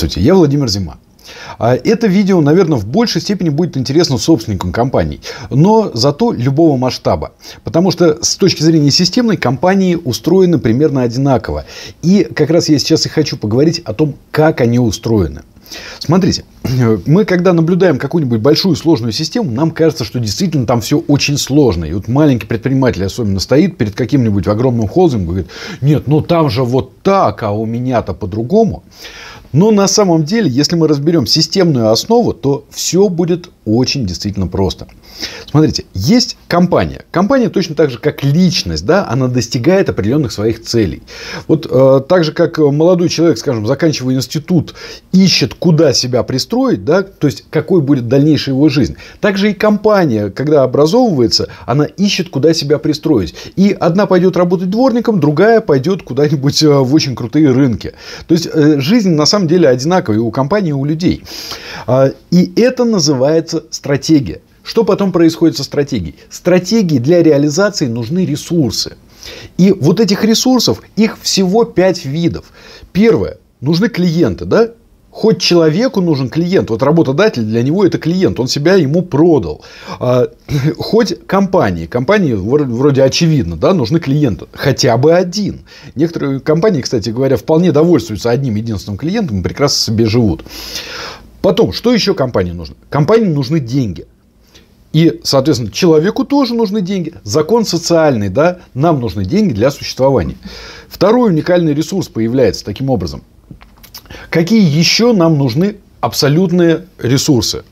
Здравствуйте, я Владимир Зима. А это видео, наверное, в большей степени будет интересно собственникам компаний, но зато любого масштаба. Потому что с точки зрения системной компании устроены примерно одинаково. И как раз я сейчас и хочу поговорить о том, как они устроены. Смотрите, мы когда наблюдаем какую-нибудь большую сложную систему, нам кажется, что действительно там все очень сложно. И вот маленький предприниматель особенно стоит перед каким-нибудь огромным холдингом и говорит, нет, ну там же вот так, а у меня-то по-другому. Но на самом деле, если мы разберем системную основу, то все будет очень действительно просто. Смотрите, есть компания. Компания точно так же, как личность, да, она достигает определенных своих целей. Вот э, так же, как молодой человек, скажем, заканчивая институт, ищет, куда себя пристроить, да, то есть, какой будет дальнейшая его жизнь. Также и компания, когда образовывается, она ищет, куда себя пристроить. И одна пойдет работать дворником, другая пойдет куда-нибудь э, в очень крутые рынки. То есть, э, жизнь на самом деле одинаковая и у компании, и у людей. Э, и это называется стратегия. Что потом происходит со стратегией? Стратегии для реализации нужны ресурсы. И вот этих ресурсов, их всего пять видов. Первое. Нужны клиенты, да? Хоть человеку нужен клиент, вот работодатель для него это клиент, он себя ему продал. А, хоть компании, компании вроде очевидно, да, нужны клиенты, хотя бы один. Некоторые компании, кстати говоря, вполне довольствуются одним единственным клиентом и прекрасно себе живут. Потом, что еще компании нужно? Компании нужны деньги. И, соответственно, человеку тоже нужны деньги. Закон социальный, да, нам нужны деньги для существования. Второй уникальный ресурс появляется таким образом. Какие еще нам нужны абсолютные ресурсы?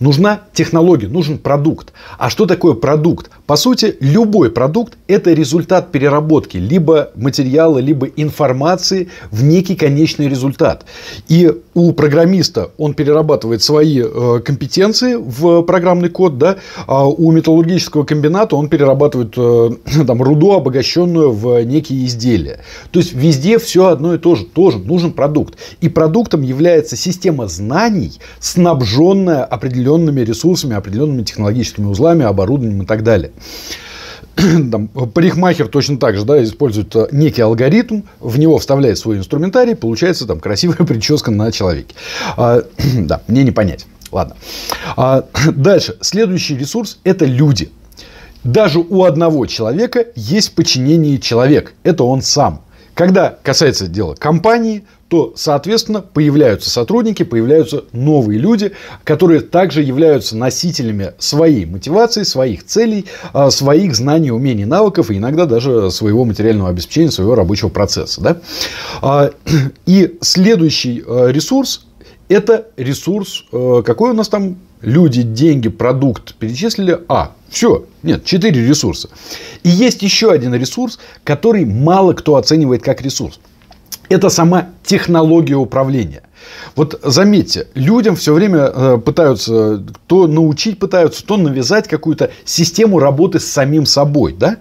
Нужна технология, нужен продукт. А что такое продукт? По сути, любой продукт – это результат переработки либо материала, либо информации в некий конечный результат. И у программиста он перерабатывает свои э, компетенции в программный код, да, а у металлургического комбината он перерабатывает э, там, руду, обогащенную в некие изделия. То есть, везде все одно и то же. Тоже нужен продукт. И продуктом является система знаний, снабженная определенными ресурсами, определенными технологическими узлами, оборудованием и так далее. Там, парикмахер точно так же да, использует э, некий алгоритм, в него вставляет свой инструментарий, получается там красивая прическа на человеке. А, да, мне не понять. Ладно. А, дальше. Следующий ресурс – это люди. Даже у одного человека есть подчинение человек. Это он сам. Когда касается дела компании, то, соответственно, появляются сотрудники, появляются новые люди, которые также являются носителями своей мотивации, своих целей, а, своих знаний, умений, навыков и иногда даже своего материального обеспечения, своего рабочего процесса. Да? А, и следующий а, ресурс – это ресурс, какой у нас там люди, деньги, продукт перечислили. А, все, нет, четыре ресурса. И есть еще один ресурс, который мало кто оценивает как ресурс это сама технология управления. Вот заметьте, людям все время э, пытаются то научить пытаются, то навязать какую-то систему работы с самим собой, да?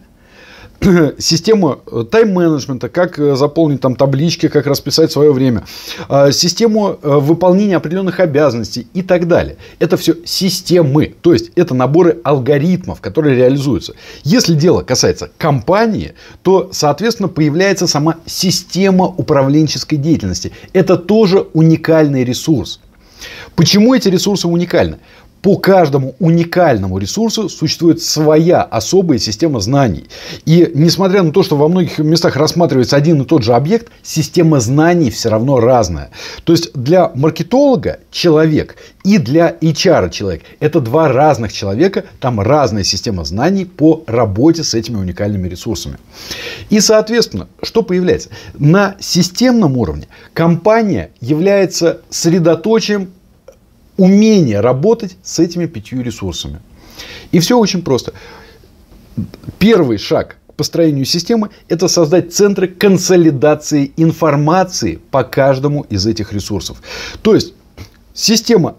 систему э, тайм-менеджмента, как э, заполнить там таблички, как расписать свое время, а, систему э, выполнения определенных обязанностей и так далее. Это все системы, то есть это наборы алгоритмов, которые реализуются. Если дело касается компании, то, соответственно, появляется сама система управленческой деятельности. Это тоже уникальный ресурс. Почему эти ресурсы уникальны? По каждому уникальному ресурсу существует своя особая система знаний. И несмотря на то, что во многих местах рассматривается один и тот же объект, система знаний все равно разная. То есть для маркетолога человек и для HR человек это два разных человека, там разная система знаний по работе с этими уникальными ресурсами. И соответственно, что появляется? На системном уровне компания является средоточием умение работать с этими пятью ресурсами. И все очень просто. Первый шаг к построению системы – это создать центры консолидации информации по каждому из этих ресурсов. То есть, система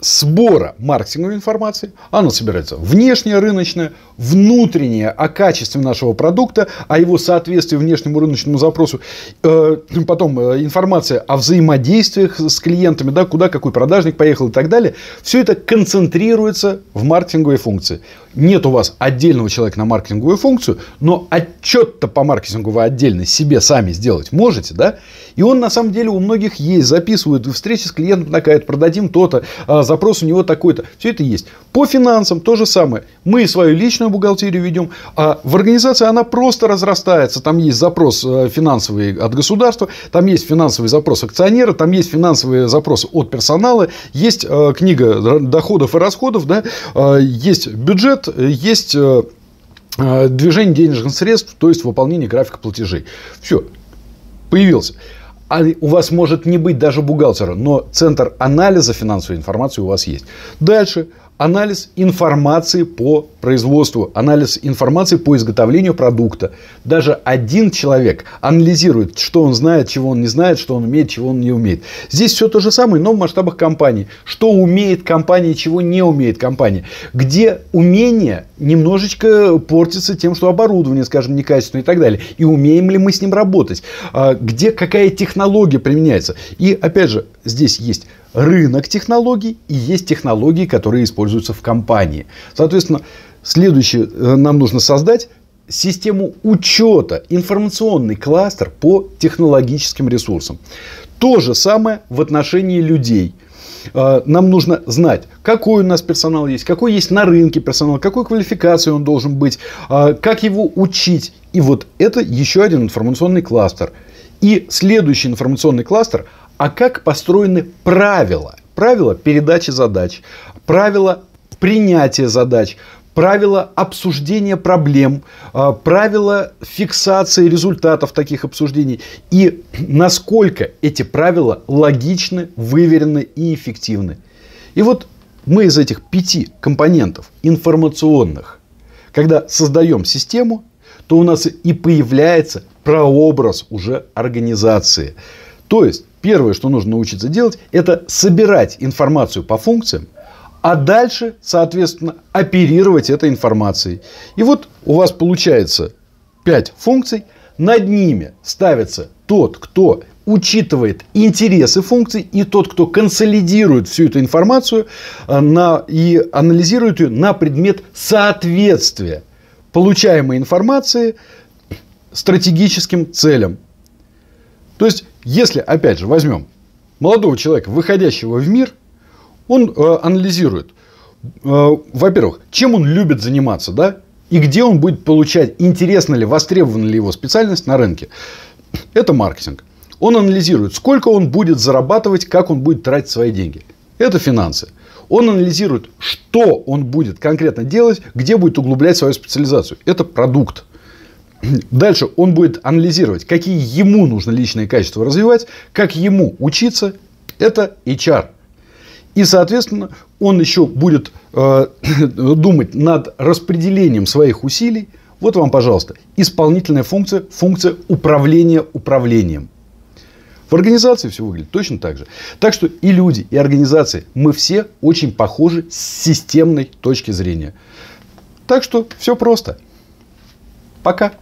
сбора маркетинговой информации. Оно собирается внешняя рыночная, внутренняя о качестве нашего продукта, о его соответствии внешнему рыночному запросу. Э, потом э, информация о взаимодействиях с клиентами, да, куда какой продажник поехал и так далее. Все это концентрируется в маркетинговой функции. Нет у вас отдельного человека на маркетинговую функцию, но отчет-то по маркетингу вы отдельно себе сами сделать можете, да? И он на самом деле у многих есть. Записывают встречи с клиентом такая, продадим то-то, а запрос у него такой-то. Все это есть. По финансам то же самое. Мы свою личную бухгалтерию ведем, а в организации она просто разрастается. Там есть запрос э, финансовый от государства, там есть финансовый запрос акционера, там есть финансовый запрос от персонала, есть э, книга доходов и расходов, да, э, есть бюджет, есть движение денежных средств, то есть выполнение графика платежей. Все, появился. А у вас может не быть даже бухгалтера, но центр анализа финансовой информации у вас есть. Дальше анализ информации по производству, анализ информации по изготовлению продукта. Даже один человек анализирует, что он знает, чего он не знает, что он умеет, чего он не умеет. Здесь все то же самое, но в масштабах компании. Что умеет компания, чего не умеет компания. Где умение немножечко портится тем, что оборудование, скажем, некачественное и так далее. И умеем ли мы с ним работать. А где какая технология применяется. И опять же, здесь есть рынок технологий и есть технологии, которые используются в компании. Соответственно, следующее э, нам нужно создать систему учета, информационный кластер по технологическим ресурсам. То же самое в отношении людей. Э, нам нужно знать, какой у нас персонал есть, какой есть на рынке персонал, какой квалификации он должен быть, э, как его учить. И вот это еще один информационный кластер. И следующий информационный кластер а как построены правила. Правила передачи задач, правила принятия задач, правила обсуждения проблем, а, правила фиксации результатов таких обсуждений и насколько эти правила логичны, выверены и эффективны. И вот мы из этих пяти компонентов информационных, когда создаем систему, то у нас и появляется прообраз уже организации. То есть Первое, что нужно научиться делать, это собирать информацию по функциям, а дальше, соответственно, оперировать этой информацией. И вот у вас получается 5 функций. Над ними ставится тот, кто учитывает интересы функций и тот, кто консолидирует всю эту информацию э, на, и анализирует ее на предмет соответствия получаемой информации стратегическим целям. То есть если, опять же, возьмем молодого человека, выходящего в мир, он э, анализирует, э, во-первых, чем он любит заниматься, да, и где он будет получать, интересна ли, востребована ли его специальность на рынке. Это маркетинг. Он анализирует, сколько он будет зарабатывать, как он будет тратить свои деньги. Это финансы. Он анализирует, что он будет конкретно делать, где будет углублять свою специализацию. Это продукт. Дальше он будет анализировать, какие ему нужно личные качества развивать, как ему учиться. Это HR. И, соответственно, он еще будет э, думать над распределением своих усилий. Вот вам, пожалуйста, исполнительная функция, функция управления управлением. В организации все выглядит точно так же. Так что и люди, и организации, мы все очень похожи с системной точки зрения. Так что все просто. Пока.